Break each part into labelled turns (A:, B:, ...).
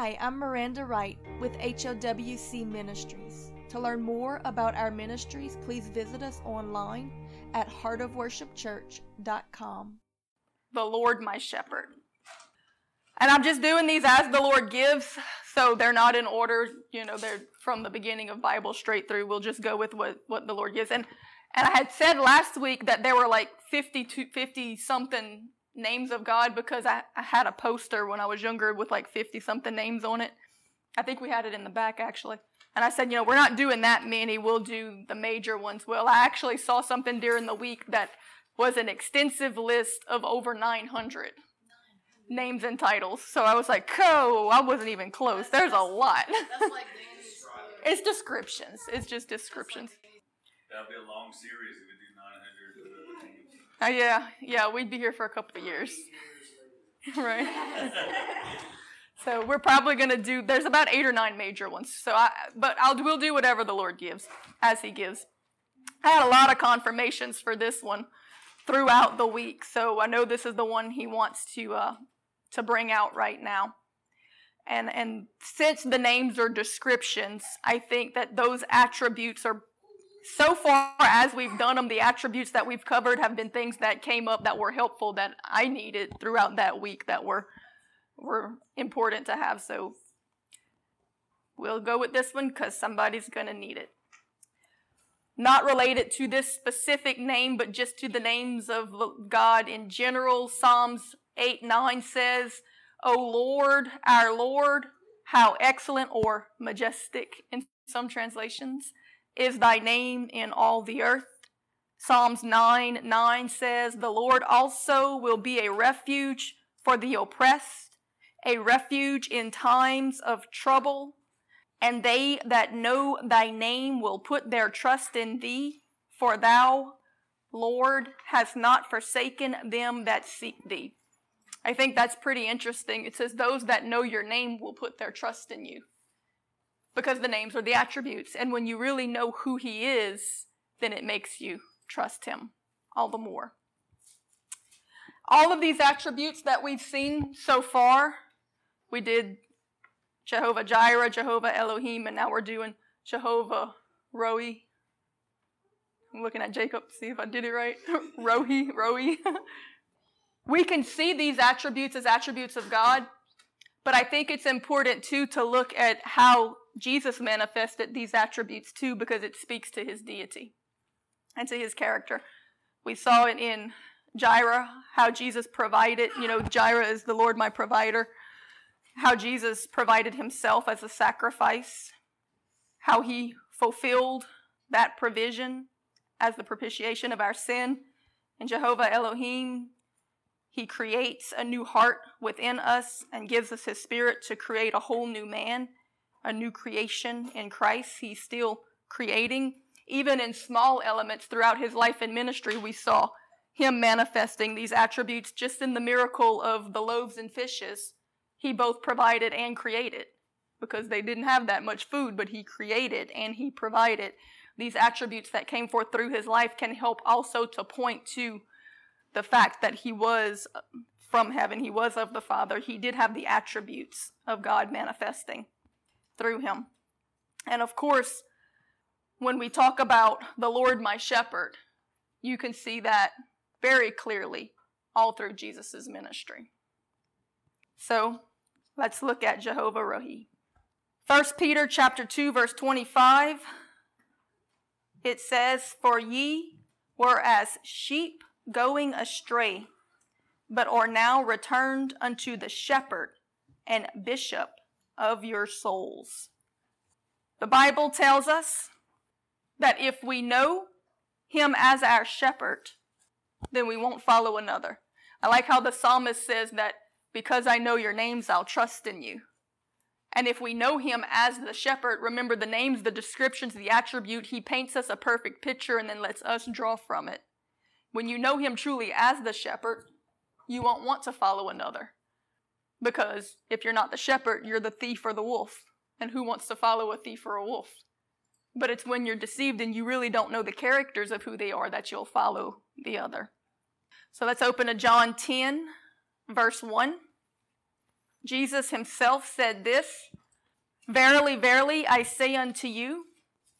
A: Hi, I'm Miranda Wright with HOWC Ministries. To learn more about our ministries, please visit us online at heartofworshipchurch.com.
B: The Lord my shepherd. And I'm just doing these as the Lord gives, so they're not in order, you know, they're from the beginning of Bible straight through. We'll just go with what, what the Lord gives. And and I had said last week that there were like 50 to 50 something names of God because I, I had a poster when I was younger with like 50 something names on it. I think we had it in the back actually. And I said, you know, we're not doing that many. We'll do the major ones. Well, I actually saw something during the week that was an extensive list of over 900 names and titles. So I was like, oh, I wasn't even close. There's a lot. it's descriptions. It's just descriptions.
C: That'll be a long series if we do 900 teams.
B: Uh, yeah, yeah, we'd be here for a couple of years. right. so we're probably going to do, there's about eight or nine major ones. So I, but I'll, we'll do whatever the Lord gives, as He gives. I had a lot of confirmations for this one throughout the week. So I know this is the one He wants to, uh, to bring out right now. And, and since the names are descriptions, I think that those attributes are so far as we've done them, the attributes that we've covered have been things that came up that were helpful that I needed throughout that week that were were important to have. So we'll go with this one because somebody's to need it. Not related to this specific name, but just to the names of God in general. Psalms 8 9 says, O Lord, our Lord, how excellent or majestic in some translations is thy name in all the earth. Psalms 9 9 says, The Lord also will be a refuge for the oppressed, a refuge in times of trouble. And they that know thy name will put their trust in thee, for thou, Lord, hast not forsaken them that seek thee. I think that's pretty interesting. It says, Those that know your name will put their trust in you because the names are the attributes. And when you really know who he is, then it makes you trust him all the more. All of these attributes that we've seen so far, we did Jehovah Jireh, Jehovah Elohim, and now we're doing Jehovah Roi. I'm looking at Jacob see if I did it right. Rohi, Roi. we can see these attributes as attributes of God, but I think it's important too to look at how Jesus manifested these attributes too because it speaks to his deity and to his character. We saw it in Jireh, how Jesus provided, you know, Jireh is the Lord my provider, how Jesus provided himself as a sacrifice, how he fulfilled that provision as the propitiation of our sin. In Jehovah Elohim, he creates a new heart within us and gives us his spirit to create a whole new man a new creation in Christ. He's still creating. Even in small elements throughout his life and ministry, we saw him manifesting these attributes just in the miracle of the loaves and fishes. He both provided and created because they didn't have that much food, but he created and he provided. These attributes that came forth through his life can help also to point to the fact that he was uh, from heaven, he was of the Father. He did have the attributes of God manifesting through him. And of course, when we talk about the Lord my shepherd, you can see that very clearly all through Jesus' ministry. So let's look at Jehovah Rohi. 1 Peter chapter 2 verse 25 it says for ye were as sheep going astray but are now returned unto the shepherd and bishop of your souls. The Bible tells us that if we know Him as our shepherd, then we won't follow another. I like how the psalmist says that because I know your names, I'll trust in you. And if we know him as the shepherd, remember the names, the descriptions, the attribute, he paints us a perfect picture and then lets us draw from it. When you know him truly as the shepherd, you won't want to follow another. Because if you're not the shepherd, you're the thief or the wolf. And who wants to follow a thief or a wolf? But it's when you're deceived and you really don't know the characters of who they are that you'll follow the other. So let's open to John 10, verse 1. Jesus himself said this Verily, verily, I say unto you,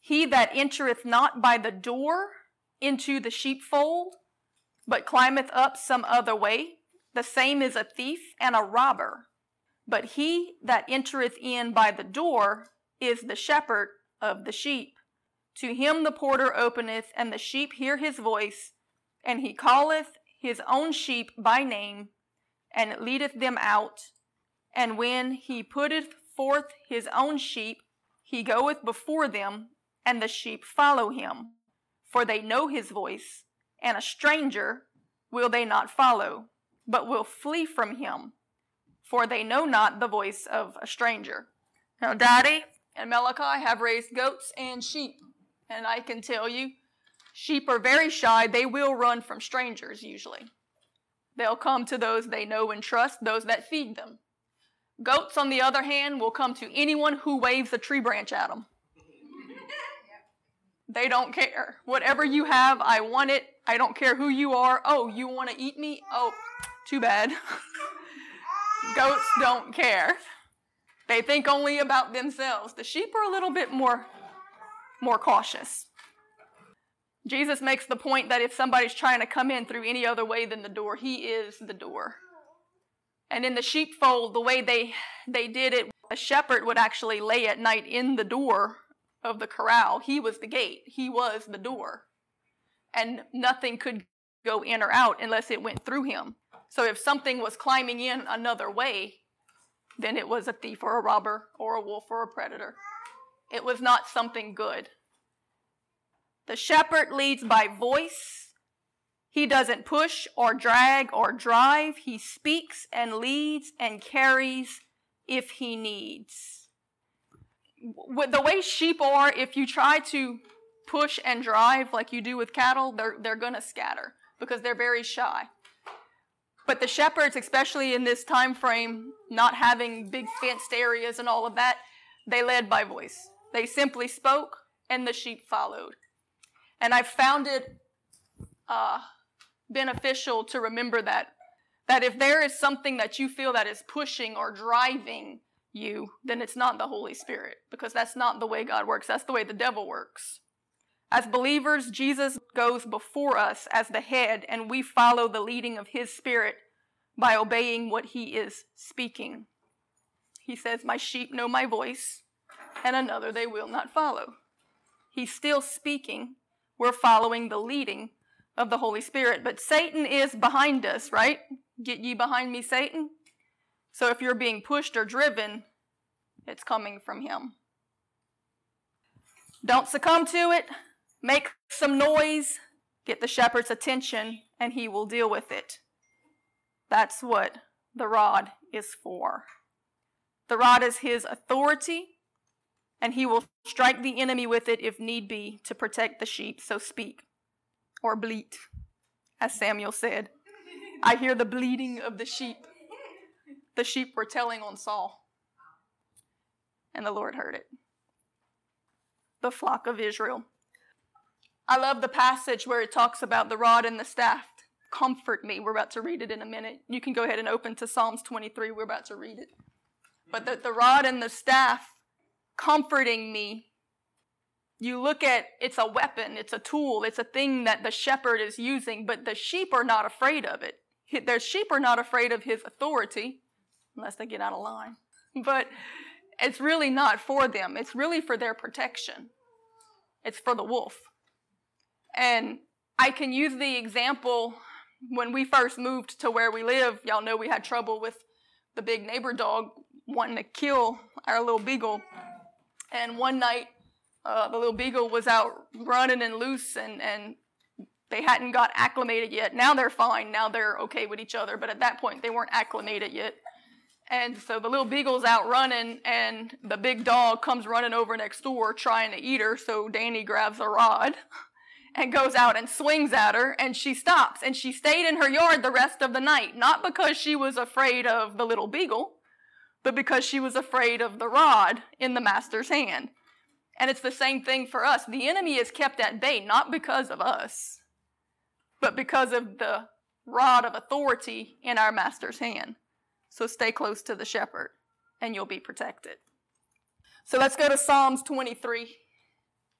B: he that entereth not by the door into the sheepfold, but climbeth up some other way, the same is a thief and a robber. But he that entereth in by the door is the shepherd of the sheep. To him the porter openeth, and the sheep hear his voice, and he calleth his own sheep by name, and leadeth them out. And when he putteth forth his own sheep, he goeth before them, and the sheep follow him, for they know his voice, and a stranger will they not follow, but will flee from him, for they know not the voice of a stranger. Now, Daddy and Malachi have raised goats and sheep, and I can tell you, sheep are very shy. They will run from strangers usually. They'll come to those they know and trust, those that feed them. Goats, on the other hand, will come to anyone who waves a tree branch at them. They don't care. Whatever you have, I want it. I don't care who you are. Oh, you want to eat me? Oh, too bad. Goats don't care. They think only about themselves. The sheep are a little bit more, more cautious. Jesus makes the point that if somebody's trying to come in through any other way than the door, he is the door. And in the sheepfold, the way they, they did it, a shepherd would actually lay at night in the door of the corral. He was the gate, he was the door. And nothing could go in or out unless it went through him. So if something was climbing in another way, then it was a thief or a robber or a wolf or a predator. It was not something good. The shepherd leads by voice he doesn't push or drag or drive. He speaks and leads and carries if he needs. The way sheep are, if you try to push and drive like you do with cattle, they're, they're going to scatter because they're very shy. But the shepherds, especially in this time frame, not having big fenced areas and all of that, they led by voice. They simply spoke and the sheep followed. And I found it uh, beneficial to remember that that if there is something that you feel that is pushing or driving you, then it's not the Holy Spirit because that's not the way God works. That's the way the devil works. As believers, Jesus goes before us as the head, and we follow the leading of his spirit by obeying what he is speaking. He says, My sheep know my voice, and another they will not follow. He's still speaking. We're following the leading of the Holy Spirit. But Satan is behind us, right? Get ye behind me, Satan. So if you're being pushed or driven, it's coming from him. Don't succumb to it. Make some noise. Get the shepherd's attention, and he will deal with it. That's what the rod is for. The rod is his authority, and he will strike the enemy with it if need be to protect the sheep. So speak or bleat, as Samuel said. I hear the bleating of the sheep. The sheep were telling on Saul, and the Lord heard it. The flock of Israel. I love the passage where it talks about the rod and the staff. Comfort me. We're about to read it in a minute. You can go ahead and open to Psalms 23. We're about to read it. But the, the rod and the staff comforting me you look at it's a weapon, it's a tool, it's a thing that the shepherd is using, but the sheep are not afraid of it. Their sheep are not afraid of his authority, unless they get out of line. But it's really not for them, it's really for their protection. It's for the wolf. And I can use the example when we first moved to where we live, y'all know we had trouble with the big neighbor dog wanting to kill our little beagle. And one night, uh, the little beagle was out running and loose and, and they hadn't got acclimated yet. Now they're fine. Now they're okay with each other. But at that point, they weren't acclimated yet. And so the little beagle's out running, and the big dog comes running over next door trying to eat her. So Danny grabs a rod and goes out and swings at her, and she stops. And she stayed in her yard the rest of the night, not because she was afraid of the little beagle, but because she was afraid of the rod in the master's hand. And it's the same thing for us. The enemy is kept at bay not because of us, but because of the rod of authority in our master's hand. So stay close to the shepherd and you'll be protected. So let's go to Psalms 23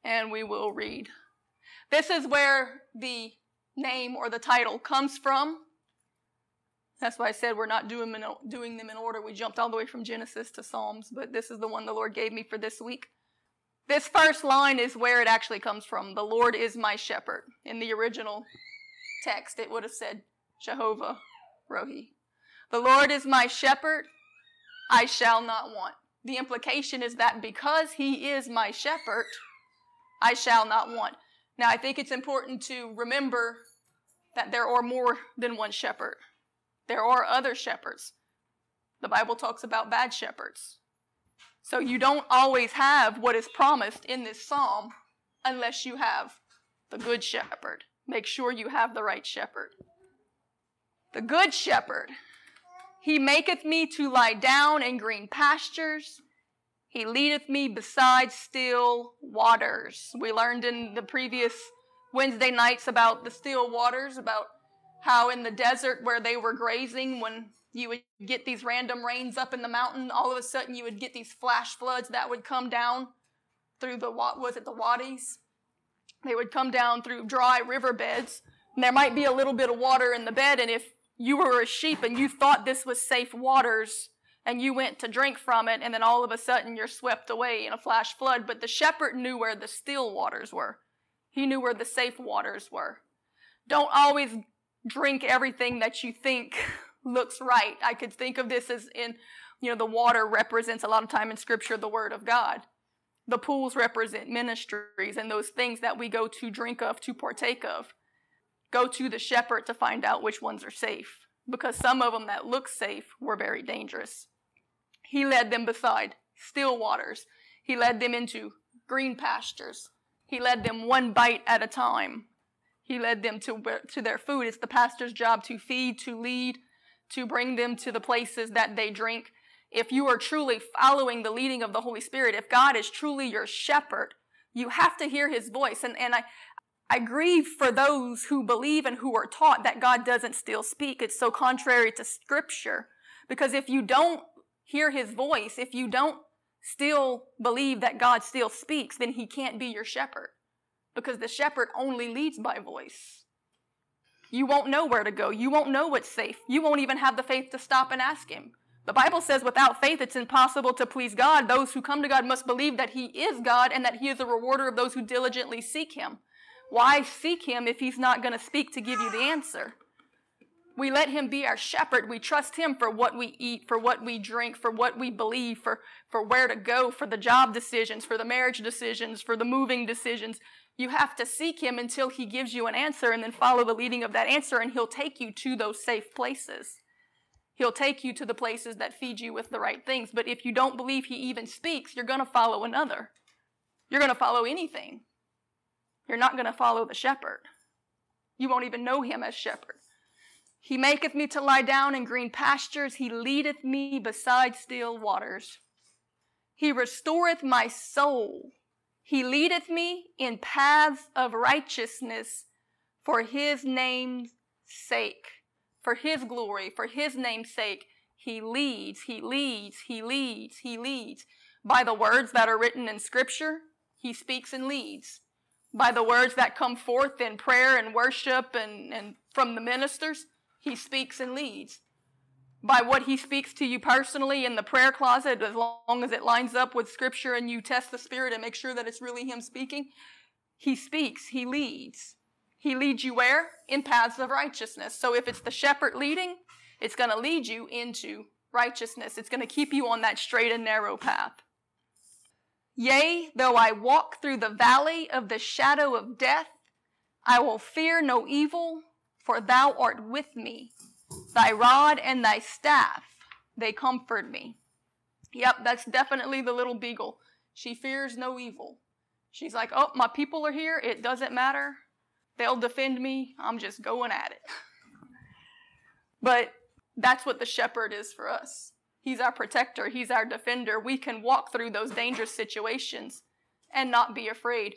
B: and we will read. This is where the name or the title comes from. That's why I said we're not doing, doing them in order. We jumped all the way from Genesis to Psalms, but this is the one the Lord gave me for this week. This first line is where it actually comes from. The Lord is my shepherd. In the original text, it would have said Jehovah Rohi. The Lord is my shepherd. I shall not want. The implication is that because he is my shepherd, I shall not want. Now, I think it's important to remember that there are more than one shepherd. There are other shepherds. The Bible talks about bad shepherds. So you don't always have what is promised in this psalm unless you have the good shepherd. Make sure you have the right shepherd. The good shepherd. He maketh me to lie down in green pastures. He leadeth me beside still waters. We learned in the previous Wednesday nights about the still waters, about how in the desert where they were grazing, when you would get these random rains up in the mountain, all of a sudden you would get these flash floods that would come down through the, what was it, the wadis? They would come down through dry riverbeds. And there might be a little bit of water in the bed, and if you were a sheep and you thought this was safe waters, and you went to drink from it, and then all of a sudden you're swept away in a flash flood. But the shepherd knew where the still waters were. He knew where the safe waters were. Don't always drink everything that you think looks right. I could think of this as in, you know, the water represents a lot of time in scripture the word of God. The pools represent ministries and those things that we go to drink of, to partake of. Go to the shepherd to find out which ones are safe because some of them that look safe were very dangerous. He led them beside still waters. He led them into green pastures. He led them one bite at a time. He led them to, to their food. It's the pastor's job to feed, to lead, to bring them to the places that they drink. If you are truly following the leading of the Holy Spirit, if God is truly your shepherd, you have to hear his voice. And, and I, I grieve for those who believe and who are taught that God doesn't still speak. It's so contrary to scripture. Because if you don't hear his voice, if you don't still believe that God still speaks, then he can't be your shepherd because the shepherd only leads by voice. You won't know where to go. You won't know what's safe. You won't even have the faith to stop and ask him. The Bible says without faith it's impossible to please God. Those who come to God must believe that he is God and that he is a rewarder of those who diligently seek him. Why seek him if he's not going to speak to give you the answer? We let him be our shepherd. We trust him for what we eat, for what we drink, for what we believe, for, for where to go, for the job decisions, for the marriage decisions, for the moving decisions. You have to seek him until he gives you an answer and then follow the leading of that answer, and he'll take you to those safe places. He'll take you to the places that feed you with the right things. But if you don't believe he even speaks, you're going to follow another. You're going to follow anything. You're not going to follow the shepherd. You won't even know him as shepherd. He maketh me to lie down in green pastures. He leadeth me beside still waters. He restoreth my soul. He leadeth me in paths of righteousness for his name's sake. For his glory, for his name's sake. He leads, he leads, he leads, he leads. By the words that are written in scripture, he speaks and leads. By the words that come forth in prayer and worship and, and from the ministers, he speaks and leads. By what he speaks to you personally in the prayer closet, as long as it lines up with scripture and you test the spirit and make sure that it's really him speaking, he speaks, he leads. He leads you where? In paths of righteousness. So if it's the shepherd leading, it's going to lead you into righteousness. It's going to keep you on that straight and narrow path. Yea, though I walk through the valley of the shadow of death, I will fear no evil, for thou art with me. Thy rod and thy staff, they comfort me. Yep, that's definitely the little beagle. She fears no evil. She's like, oh, my people are here. It doesn't matter. They'll defend me. I'm just going at it. but that's what the shepherd is for us. He's our protector. He's our defender. We can walk through those dangerous situations and not be afraid.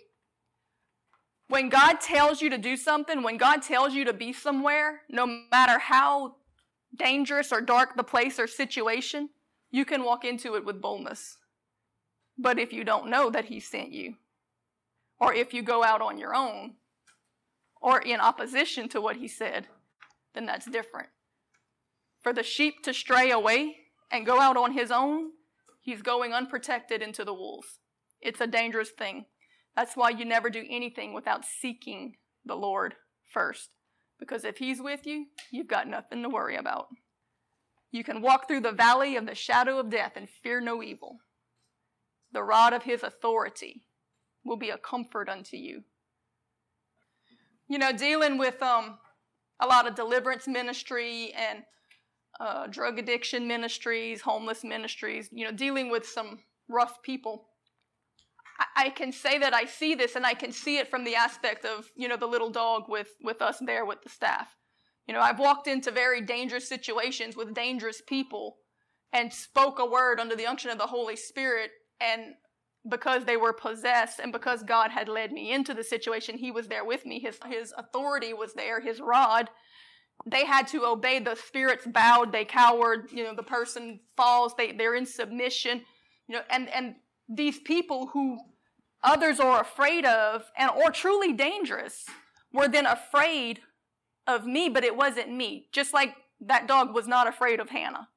B: When God tells you to do something, when God tells you to be somewhere, no matter how dangerous or dark the place or situation, you can walk into it with boldness. But if you don't know that He sent you, or if you go out on your own, or in opposition to what He said, then that's different. For the sheep to stray away and go out on his own, he's going unprotected into the wolves. It's a dangerous thing. That's why you never do anything without seeking the Lord first. Because if He's with you, you've got nothing to worry about. You can walk through the valley of the shadow of death and fear no evil. The rod of His authority will be a comfort unto you. You know, dealing with um, a lot of deliverance ministry and uh, drug addiction ministries, homeless ministries, you know, dealing with some rough people. I can say that I see this and I can see it from the aspect of, you know, the little dog with, with us there with the staff. You know, I've walked into very dangerous situations with dangerous people and spoke a word under the unction of the Holy Spirit. And because they were possessed and because God had led me into the situation, He was there with me. His, his authority was there, His rod. They had to obey. The spirits bowed, they cowered. You know, the person falls, they, they're in submission. You know, and, and these people who others are afraid of and or truly dangerous were then afraid of me, but it wasn't me. Just like that dog was not afraid of Hannah.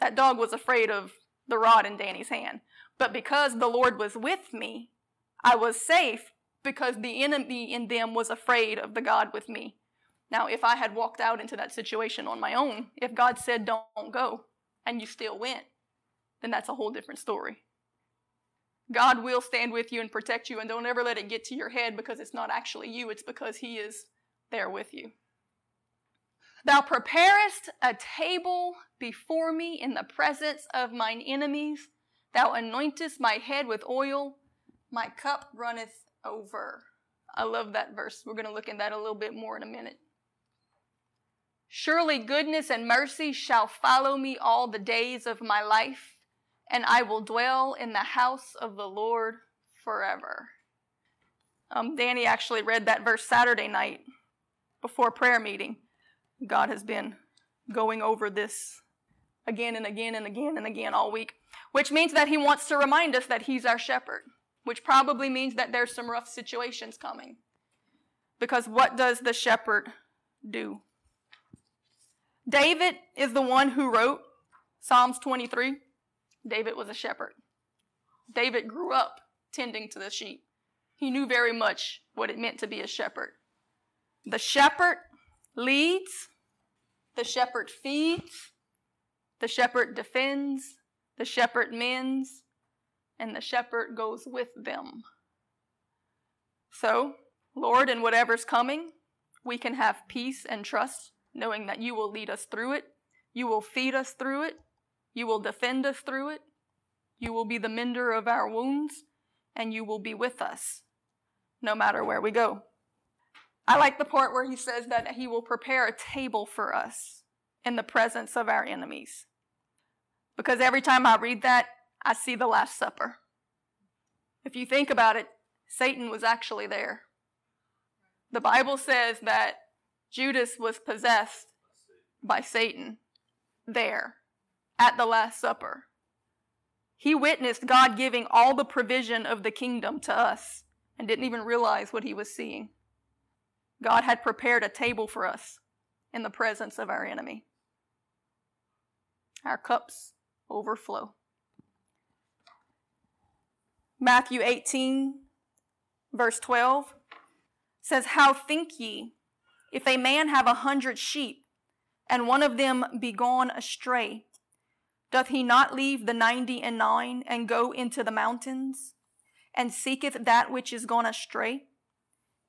B: That dog was afraid of the rod in Danny's hand. But because the Lord was with me, I was safe because the enemy in them was afraid of the God with me. Now, if I had walked out into that situation on my own, if God said, don't go, and you still went, then that's a whole different story. God will stand with you and protect you, and don't ever let it get to your head because it's not actually you, it's because He is there with you. Thou preparest a table before me in the presence of mine enemies. Thou anointest my head with oil. My cup runneth over. I love that verse. We're going to look at that a little bit more in a minute. Surely goodness and mercy shall follow me all the days of my life and I will dwell in the house of the Lord forever. Um, Danny actually read that verse Saturday night before prayer meeting. God has been going over this again and again and again and again all week, which means that He wants to remind us that He's our shepherd, which probably means that there's some rough situations coming. Because what does the shepherd do? David is the one who wrote Psalms 23. David was a shepherd. David grew up tending to the sheep. He knew very much what it meant to be a shepherd. The shepherd leads, the shepherd feeds, the shepherd defends, the shepherd mends, and the shepherd goes with them. So, Lord, in whatever's coming, we can have peace and trust, knowing that you will lead us through it, you will feed us through it, you will defend us through it. You will be the mender of our wounds, and you will be with us no matter where we go. I like the part where he says that he will prepare a table for us in the presence of our enemies. Because every time I read that, I see the Last Supper. If you think about it, Satan was actually there. The Bible says that Judas was possessed by Satan there at the Last Supper. He witnessed God giving all the provision of the kingdom to us and didn't even realize what he was seeing. God had prepared a table for us in the presence of our enemy. Our cups overflow. Matthew 18, verse 12 says, How think ye, if a man have a hundred sheep, and one of them be gone astray, Doth he not leave the ninety and nine and go into the mountains and seeketh that which is gone astray?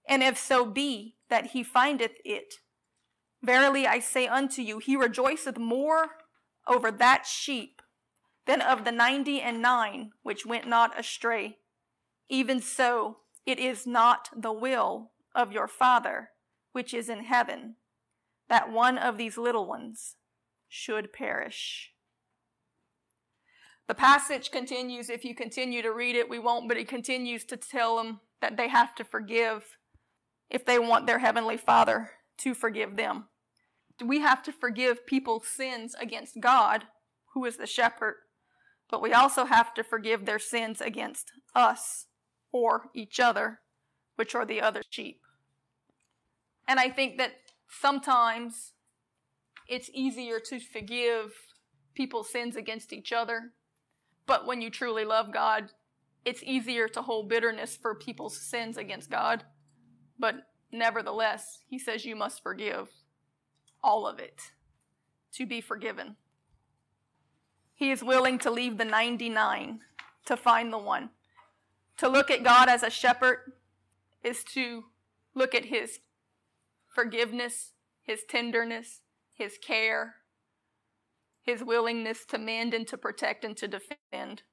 B: And if so be that he findeth it, verily I say unto you, he rejoiceth more over that sheep than of the ninety and nine which went not astray. Even so, it is not the will of your Father which is in heaven that one of these little ones should perish. The passage continues, if you continue to read it, we won't, but it continues to tell them that they have to forgive if they want their Heavenly Father to forgive them. We have to forgive people's sins against God, who is the shepherd, but we also have to forgive their sins against us or each other, which are the other sheep. And I think that sometimes it's easier to forgive people's sins against each other. But when you truly love God, it's easier to hold bitterness for people's sins against God. But nevertheless, He says you must forgive all of it to be forgiven. He is willing to leave the 99 to find the one. To look at God as a shepherd is to look at His forgiveness, His tenderness, His care, His willingness to mend and to protect and to defend.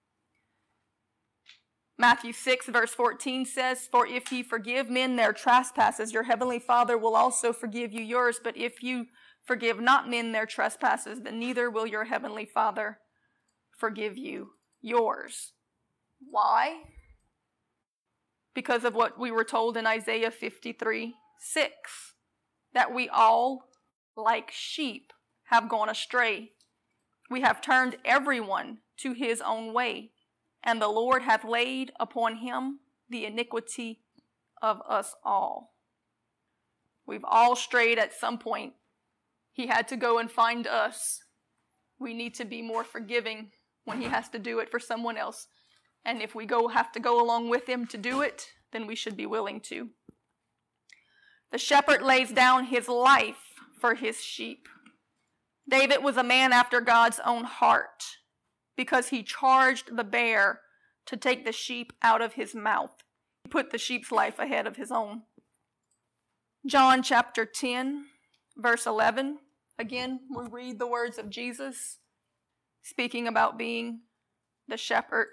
B: Matthew 6, verse 14 says, For if ye forgive men their trespasses, your heavenly Father will also forgive you yours. But if you forgive not men their trespasses, then neither will your heavenly Father forgive you yours. Why? Because of what we were told in Isaiah 53 6 that we all, like sheep, have gone astray. We have turned everyone to his own way and the Lord hath laid upon him the iniquity of us all. We've all strayed at some point. He had to go and find us. We need to be more forgiving when he has to do it for someone else. And if we go have to go along with him to do it, then we should be willing to. The shepherd lays down his life for his sheep. David was a man after God's own heart because he charged the bear to take the sheep out of his mouth. He put the sheep's life ahead of his own. John chapter 10, verse 11. Again, we read the words of Jesus speaking about being the shepherd.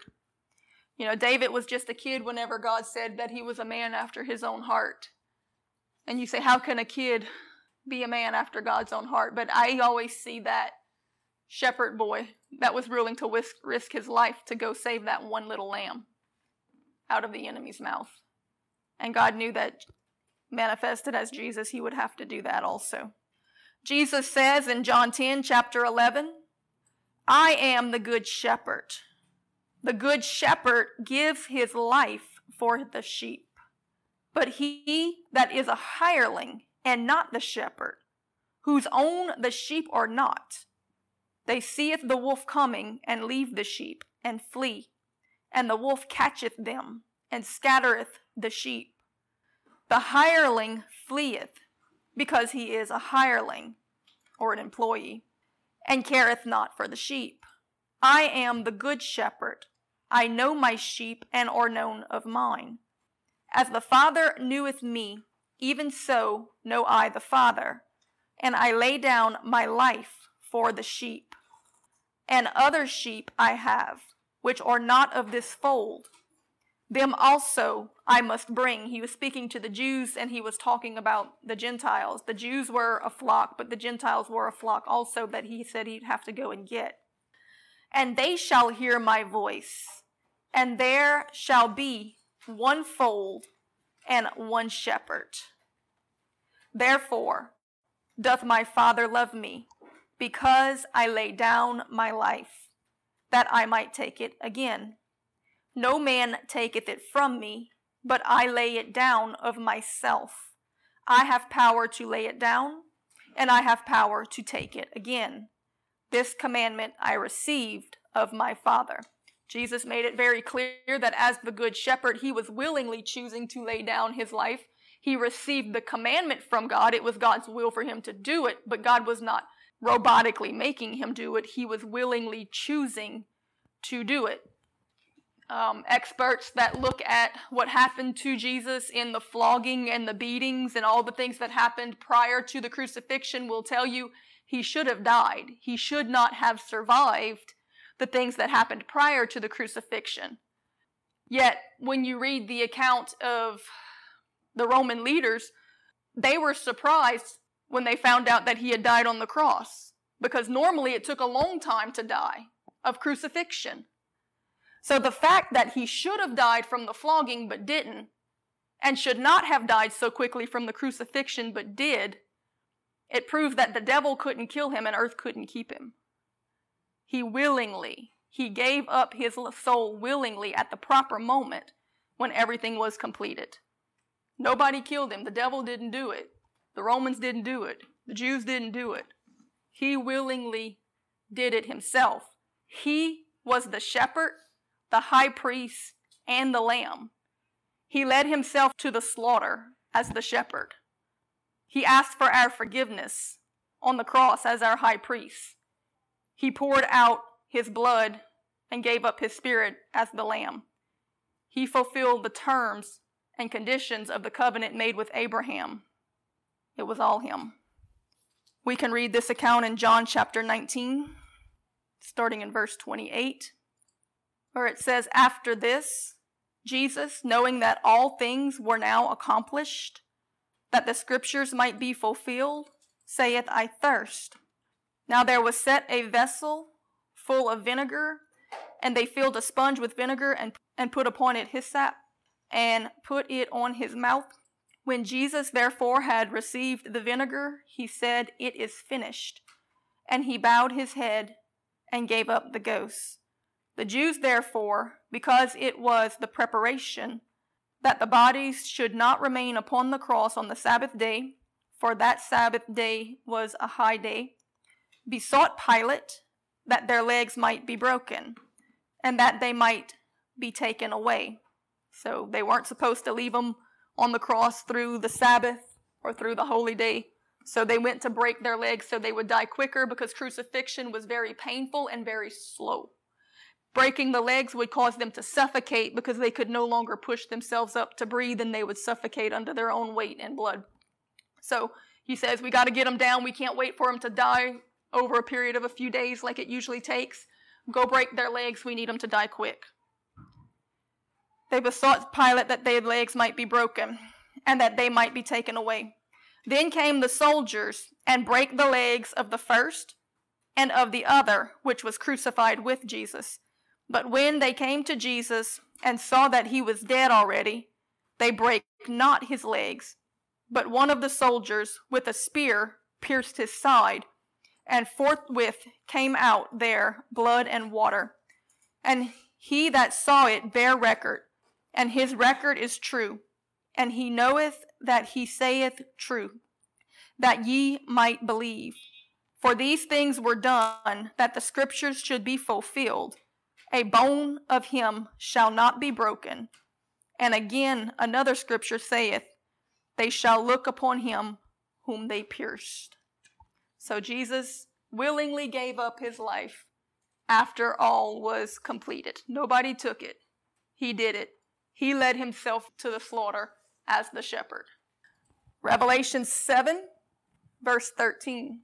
B: You know, David was just a kid whenever God said that he was a man after his own heart. And you say, how can a kid be a man after God's own heart? But I always see that shepherd boy that was willing to risk, risk his life to go save that one little lamb out of the enemy's mouth. And God knew that manifested as Jesus, he would have to do that also. Jesus says in John 10, chapter 11, I am the good shepherd. The good shepherd gives his life for the sheep. But he that is a hireling and not the shepherd, whose own the sheep are not, they seeth the wolf coming, and leave the sheep, and flee. And the wolf catcheth them, and scattereth the sheep. The hireling fleeth, because he is a hireling, or an employee, and careth not for the sheep. I am the good shepherd. I know my sheep, and are known of mine. As the Father kneweth me, even so know I the Father, and I lay down my life for the sheep. And other sheep I have, which are not of this fold. Them also I must bring. He was speaking to the Jews and he was talking about the Gentiles. The Jews were a flock, but the Gentiles were a flock also that he said he'd have to go and get. And they shall hear my voice, and there shall be one fold and one shepherd. Therefore doth my Father love me, because I lay down my life, that I might take it again. No man taketh it from me, but I lay it down of myself. I have power to lay it down, and I have power to take it again. This commandment I received of my Father. Jesus made it very clear that as the Good Shepherd, he was willingly choosing to lay down his life. He received the commandment from God. It was God's will for him to do it, but God was not robotically making him do it. He was willingly choosing to do it. Um, experts that look at what happened to Jesus in the flogging and the beatings and all the things that happened prior to the crucifixion will tell you he should have died. He should not have survived the things that happened prior to the crucifixion. Yet, when you read the account of the Roman leaders, they were surprised when they found out that he had died on the cross, because normally it took a long time to die of crucifixion. So the fact that he should have died from the flogging but didn't, and should not have died so quickly from the crucifixion but did, It proved that the devil couldn't kill him and earth couldn't keep him. He willingly, he gave up his soul willingly at the proper moment when everything was completed. Nobody killed him. The devil didn't do it. The Romans didn't do it. The Jews didn't do it. He willingly did it himself. He was the shepherd, the high priest, and the lamb. He led himself to the slaughter as the shepherd. He asked for our forgiveness on the cross as our high priest. He poured out his blood and gave up his spirit as the lamb. He fulfilled the terms and conditions of the covenant made with Abraham. It was all him. We can read this account in John chapter 19, starting in verse 28, where it says, After this, Jesus, knowing that all things were now accomplished, that the scriptures might be fulfilled, saith, I thirst. Now there was set a vessel full of vinegar, and they filled a sponge with vinegar and, and put upon it hyssop, and put it on his mouth. When Jesus therefore had received the vinegar, he said, It is finished. And he bowed his head and gave up the ghost. The Jews therefore, because it was the preparation that the bodies should not remain upon the cross on the Sabbath day, for that Sabbath day was a high day, besought Pilate that their legs might be broken, and that they might be taken away. So they weren't supposed to leave them on the cross through the Sabbath or through the holy day. So they went to break their legs so they would die quicker because crucifixion was very painful and very slow. Breaking the legs would cause them to suffocate because they could no longer push themselves up to breathe and they would suffocate under their own weight and blood. So he says, We got to get them down. We can't wait for them to die over a period of a few days like it usually takes. Go break their legs. We need them to die quick. They besought Pilate that their legs might be broken and that they might be taken away. Then came the soldiers and brake the legs of the first and of the other, which was crucified with Jesus. But when they came to Jesus and saw that he was dead already, they brake not his legs. But one of the soldiers with a spear pierced his side, and forthwith came out there blood and water. And he that saw it bare record and his record is true, and he knoweth that he saith true, that ye might believe. For these things were done that the scriptures should be fulfilled. A bone of him shall not be broken. And again, another scripture saith, They shall look upon him whom they pierced. So Jesus willingly gave up his life after all was completed. Nobody took it, he did it he led himself to the slaughter as the shepherd. Revelation 7, verse 13,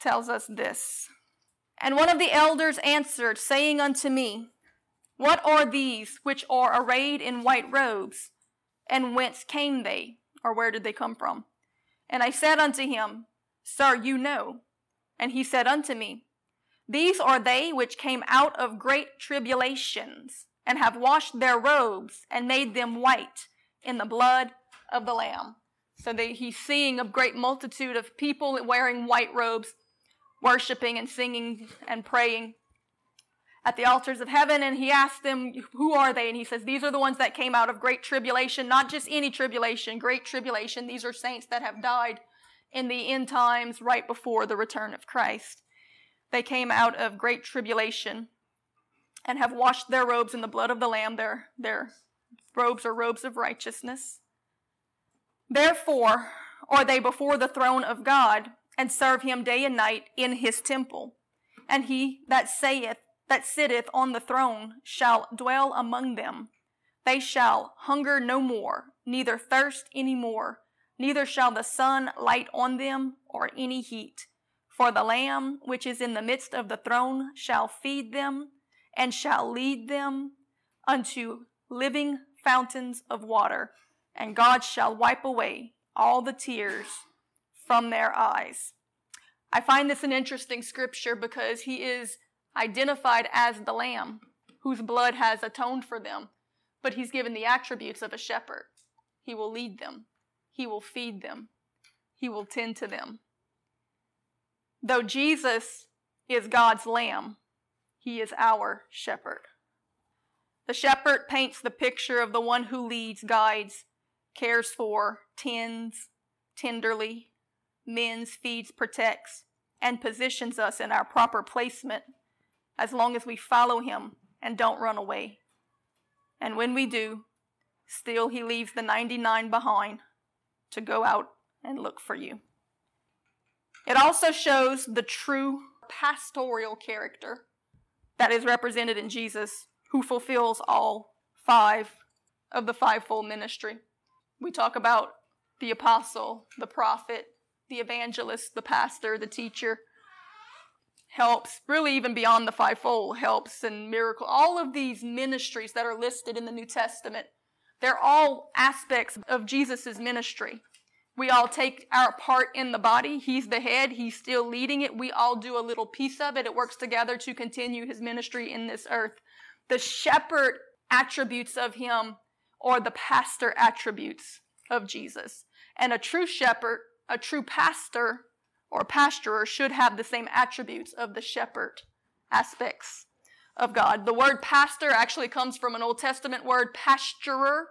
B: tells us this. And one of the elders answered, saying unto me, What are these which are arrayed in white robes? And whence came they? Or where did they come from? And I said unto him, Sir, you know. And he said unto me, These are they which came out of great tribulations and have washed their robes and made them white in the blood of the Lamb. So that he's seeing a great multitude of people wearing white robes, worshiping and singing and praying at the altars of heaven. And he asked them, Who are they? And he says, These are the ones that came out of great tribulation, not just any tribulation, great tribulation. These are saints that have died in the end times right before the return of Christ. They came out of great tribulation and have washed their robes in the blood of the Lamb. Their, their robes are robes of righteousness. Therefore are they before the throne of God and serve him day and night in his temple. And he that saith, that sitteth on the throne shall dwell among them. They shall hunger no more, neither thirst any more, neither shall the sun light on them or any heat. For the Lamb which is in the midst of the throne shall feed them and shall lead them unto living fountains of water, and God shall wipe away all the tears from their eyes. I find this an interesting scripture because he is identified as the Lamb whose blood has atoned for them, but he's given the attributes of a shepherd. He will lead them, he will feed them, he will tend to them. Though Jesus is God's lamb, he is our shepherd. The shepherd paints the picture of the one who leads, guides, cares for, tends tenderly, mends, feeds, protects, and positions us in our proper placement as long as we follow him and don't run away. And when we do, still he leaves the 99 behind to go out and look for you. It also shows the true pastoral character that is represented in Jesus, who fulfills all five of the fivefold ministry. We talk about the apostle, the prophet, the evangelist, the pastor, the teacher. Helps, really, even beyond the fivefold, helps and miracle. All of these ministries that are listed in the New Testament, they're all aspects of Jesus' ministry. We all take our part in the body. He's the head. He's still leading it. We all do a little piece of it. It works together to continue his ministry in this earth. The shepherd attributes of him or the pastor attributes of Jesus. And a true shepherd, a true pastor or pasturer should have the same attributes of the shepherd aspects of God. The word pastor actually comes from an Old Testament word pasturer,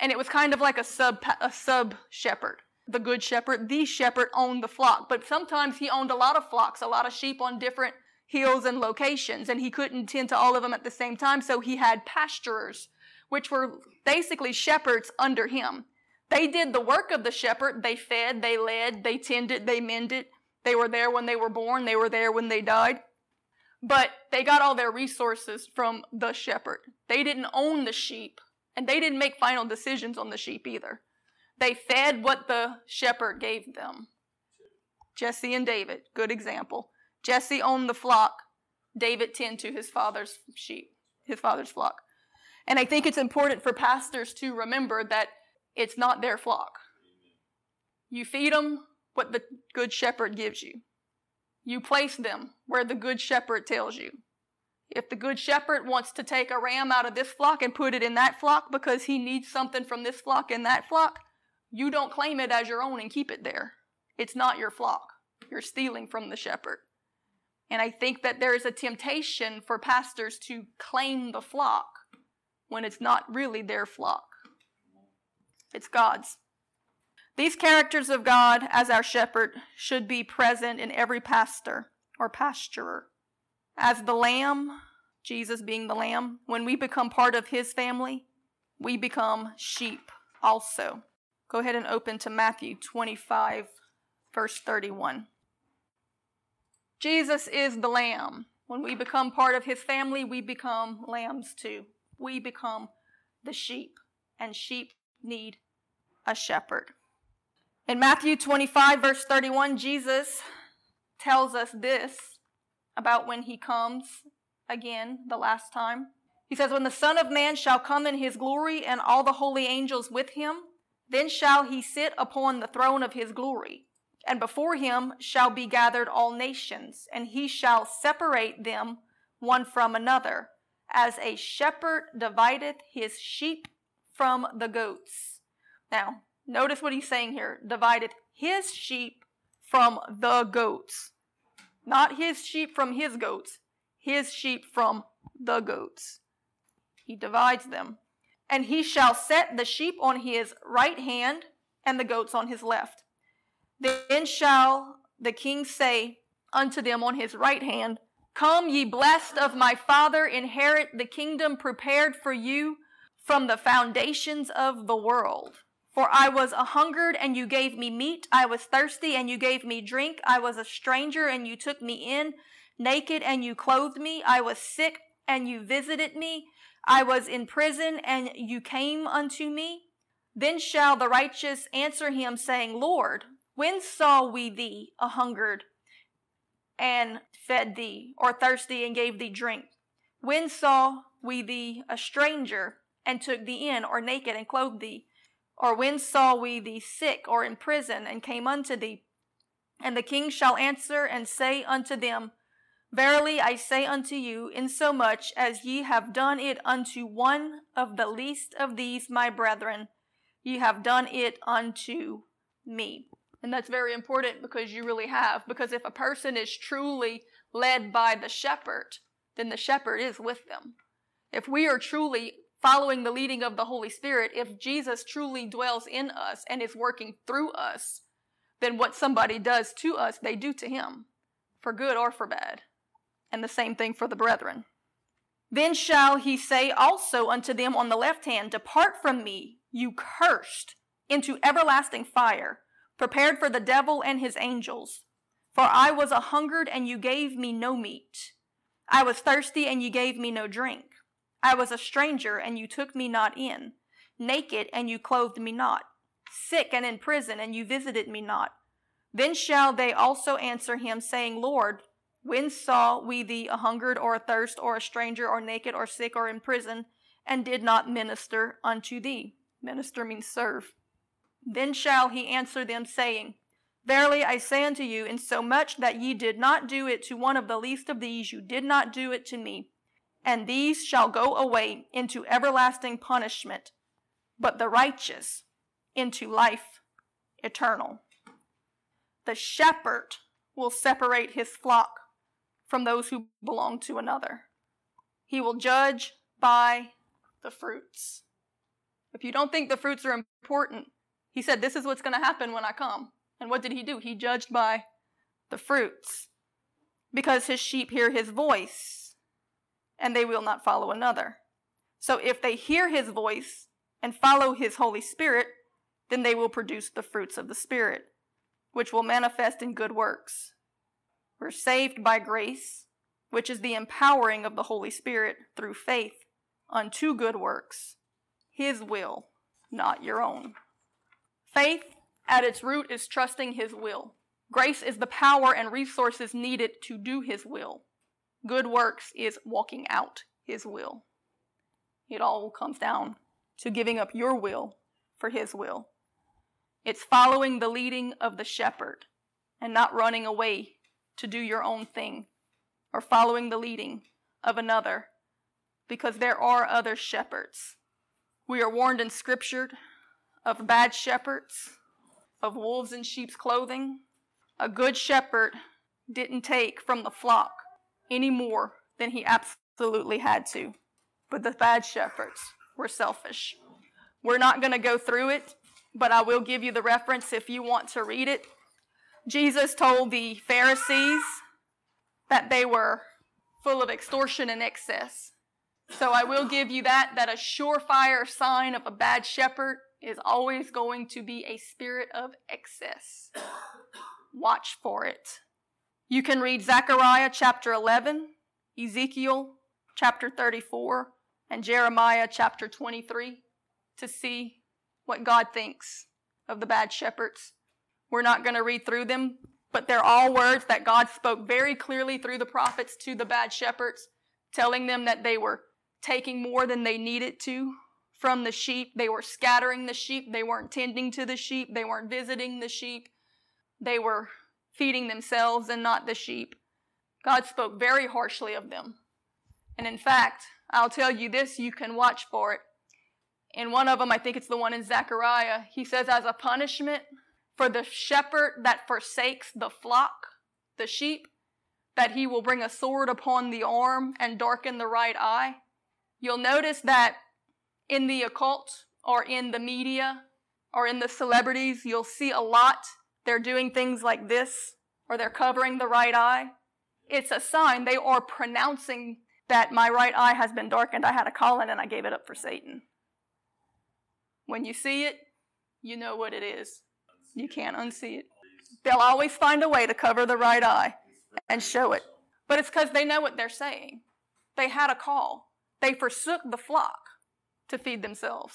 B: and it was kind of like a sub a sub shepherd. The good shepherd, the shepherd owned the flock, but sometimes he owned a lot of flocks, a lot of sheep on different hills and locations, and he couldn't tend to all of them at the same time, so he had pasturers, which were basically shepherds under him. They did the work of the shepherd. They fed, they led, they tended, they mended. They were there when they were born, they were there when they died. But they got all their resources from the shepherd. They didn't own the sheep, and they didn't make final decisions on the sheep either. They fed what the shepherd gave them. Jesse and David, good example. Jesse owned the flock. David tended to his father's sheep, his father's flock. And I think it's important for pastors to remember that it's not their flock. You feed them what the good shepherd gives you. You place them where the good shepherd tells you. If the good shepherd wants to take a ram out of this flock and put it in that flock because he needs something from this flock and that flock, you don't claim it as your own and keep it there. It's not your flock. You're stealing from the shepherd. And I think that there is a temptation for pastors to claim the flock when it's not really their flock. It's God's. These characters of God as our shepherd should be present in every pastor or pasturer. As the lamb, Jesus being the lamb, when we become part of his family, we become sheep also. Go ahead and open to Matthew 25, verse 31. Jesus is the lamb. When we become part of his family, we become lambs too. We become the sheep, and sheep need a shepherd. In Matthew 25, verse 31, Jesus tells us this about when he comes again the last time. He says, When the Son of Man shall come in his glory and all the holy angels with him, then shall he sit upon the throne of his glory. And before him shall be gathered all nations, and he shall separate them one from another, as a shepherd divideth his sheep from the goats. Now, notice what he's saying here divided his sheep from the goats. Not his sheep from his goats, his sheep from the goats. He divides them. And he shall set the sheep on his right hand and the goats on his left. Then shall the king say unto them on his right hand, Come, ye blessed of my Father, inherit the kingdom prepared for you from the foundations of the world. For I was a hungered, and you gave me meat. I was thirsty, and you gave me drink. I was a stranger, and you took me in. Naked, and you clothed me. I was sick, and you visited me. I was in prison, and you came unto me. Then shall the righteous answer him, saying, Lord, when saw we thee a hungered and fed thee, or thirsty and gave thee drink? When saw we thee a stranger and took thee in, or naked and clothed thee? Or when saw we thee sick or in prison and came unto thee? And the king shall answer and say unto them, Verily I say unto you, insomuch as ye have done it unto one of the least of these my brethren, ye have done it unto me. And that's very important because you really have. Because if a person is truly led by the shepherd, then the shepherd is with them. If we are truly following the leading of the Holy Spirit, if Jesus truly dwells in us and is working through us, then what somebody does to us, they do to him, for good or for bad. And the same thing for the brethren. Then shall he say also unto them on the left hand, Depart from me, you cursed, into everlasting fire, prepared for the devil and his angels. For I was a hungered, and you gave me no meat. I was thirsty, and you gave me no drink. I was a stranger, and you took me not in. Naked, and you clothed me not. Sick and in prison, and you visited me not. Then shall they also answer him, saying, Lord, when saw we thee a hungered, or athirst, or a stranger, or naked, or sick, or in prison, and did not minister unto thee? Minister means serve. Then shall he answer them, saying, Verily I say unto you, insomuch that ye did not do it to one of the least of these, you did not do it to me. And these shall go away into everlasting punishment, but the righteous into life eternal. The shepherd will separate his flock from those who belong to another. He will judge by the fruits. If you don't think the fruits are important, he said, This is what's going to happen when I come. And what did he do? He judged by the fruits. Because his sheep hear his voice, and they will not follow another. So if they hear his voice and follow his Holy Spirit, then they will produce the fruits of the Spirit, which will manifest in good works. We're saved by grace, which is the empowering of the Holy Spirit through faith unto good works, his will, not your own. Faith, at its root, is trusting His will. Grace is the power and resources needed to do His will. Good works is walking out His will. It all comes down to giving up your will for His will. It's following the leading of the shepherd and not running away to do your own thing or following the leading of another because there are other shepherds. We are warned in Scripture of bad shepherds, of wolves in sheep's clothing. A good shepherd didn't take from the flock any more than he absolutely had to. But the bad shepherds were selfish. We're not going to go through it, but I will give you the reference if you want to read it. Jesus told the Pharisees that they were full of extortion and excess. So I will give you that, that a surefire sign of a bad shepherd is always going to be a spirit of excess. Watch for it. You can read Zechariah chapter 11, Ezekiel chapter 34, and Jeremiah chapter 23 to see what God thinks of the bad shepherds. We're not going to read through them, but they're all words that God spoke very clearly through the prophets to the bad shepherds, telling them that they were taking more than they needed to from the sheep. They were scattering the sheep. They weren't tending to the sheep. They weren't visiting the sheep. They were feeding themselves and not the sheep. God spoke very harshly of them. And in fact, I'll tell you this, you can watch for it. In one of them, I think it's the one in Zechariah, he says, as a punishment for the shepherd that forsakes the flock, the sheep, that he will bring a sword upon the arm and darken the right eye. You'll notice that in the occult or in the media or in the celebrities, you'll see a lot. They're doing things like this or they're covering the right eye. It's a sign they are pronouncing that my right eye has been darkened. I had a calling and I gave it up for Satan. When you see it, you know what it is. You can't unsee it. They'll always find a way to cover the right eye and show it. But it's because they know what they're saying. They had a call. They forsook the flock to feed themselves.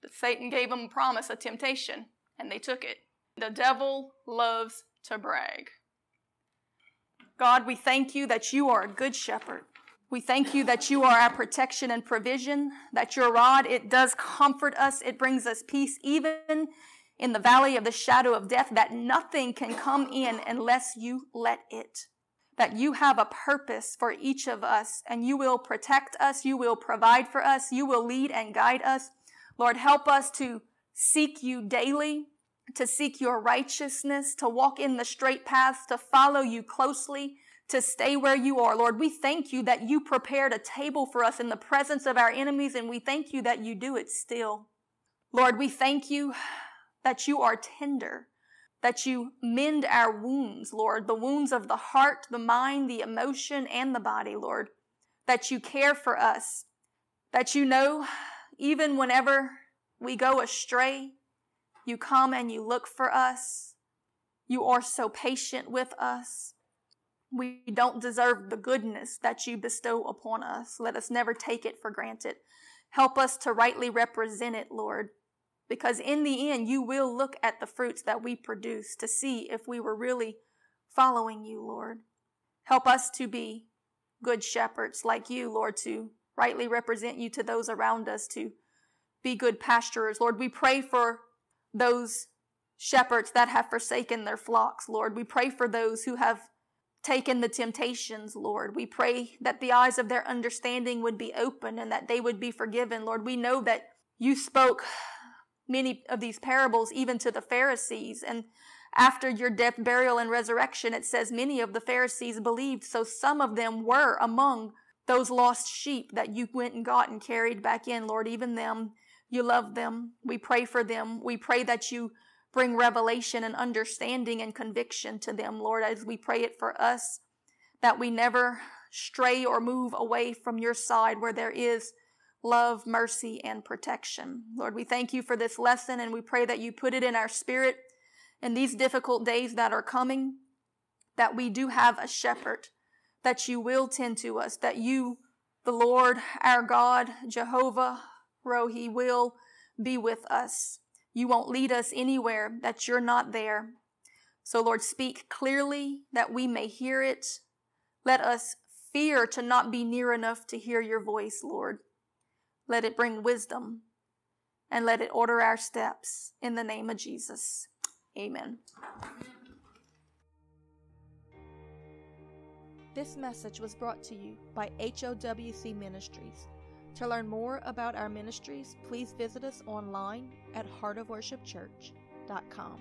B: But Satan gave them a promise, a temptation, and they took it. The devil loves to brag. God, we thank you that you are a good shepherd. We thank you that you are our protection and provision, that your rod, it does comfort us. It brings us peace even in the valley of the shadow of death, that nothing can come in unless you let it that you have a purpose for each of us and you will protect us, you will provide for us, you will lead and guide us. Lord, help us to seek you daily, to seek your righteousness, to walk in the straight paths, to follow you closely, to stay where you are. Lord, we thank you that you prepared a table for us in the presence of our enemies, and we thank you that you do it still. Lord, we thank you that you are tender, that you mend our wounds, Lord, the wounds of the heart, the mind, the emotion, and the body, Lord, that you care for us, that you know even whenever we go astray, you come and you look for us. You are so patient with us. We don't deserve the goodness that you bestow upon us. Let us never take it for granted. Help us to rightly represent it, Lord, because in the end, you will look at the fruits that we produce to see if we were really following you, Lord. Help us to be good shepherds like you, Lord, to rightly represent you to those around us, to be good pastorers. Lord, we pray for those shepherds that have forsaken their flocks, Lord. We pray for those who have taken the temptations, Lord. We pray that the eyes of their understanding would be open and that they would be forgiven, Lord. We know that you spoke many of these parables even to the Pharisees. And after your death, burial, and resurrection, it says many of the Pharisees believed. So some of them were among those lost sheep that you went and got and carried back in, Lord. Even them, you love them. We pray for them. We pray that you bring revelation and understanding and conviction to them, Lord, as we pray it for us, that we never stray or move away from your side where there is love, mercy, and protection. Lord, we thank you for this lesson and we pray that you put it in our spirit in these difficult days that are coming, that we do have a shepherd, that you will tend to us, that you, the Lord, our God, Jehovah, Rohi, will be with us. You won't lead us anywhere that you're not there. So, Lord, speak clearly that we may hear it. Let us fear to not be near enough to hear your voice, Lord. Let it bring wisdom and let it order our steps in the name of Jesus. Amen.
A: This message was brought to you by HOWC Ministries. To learn more about our ministries, please visit us online at heartofworshipchurch.com.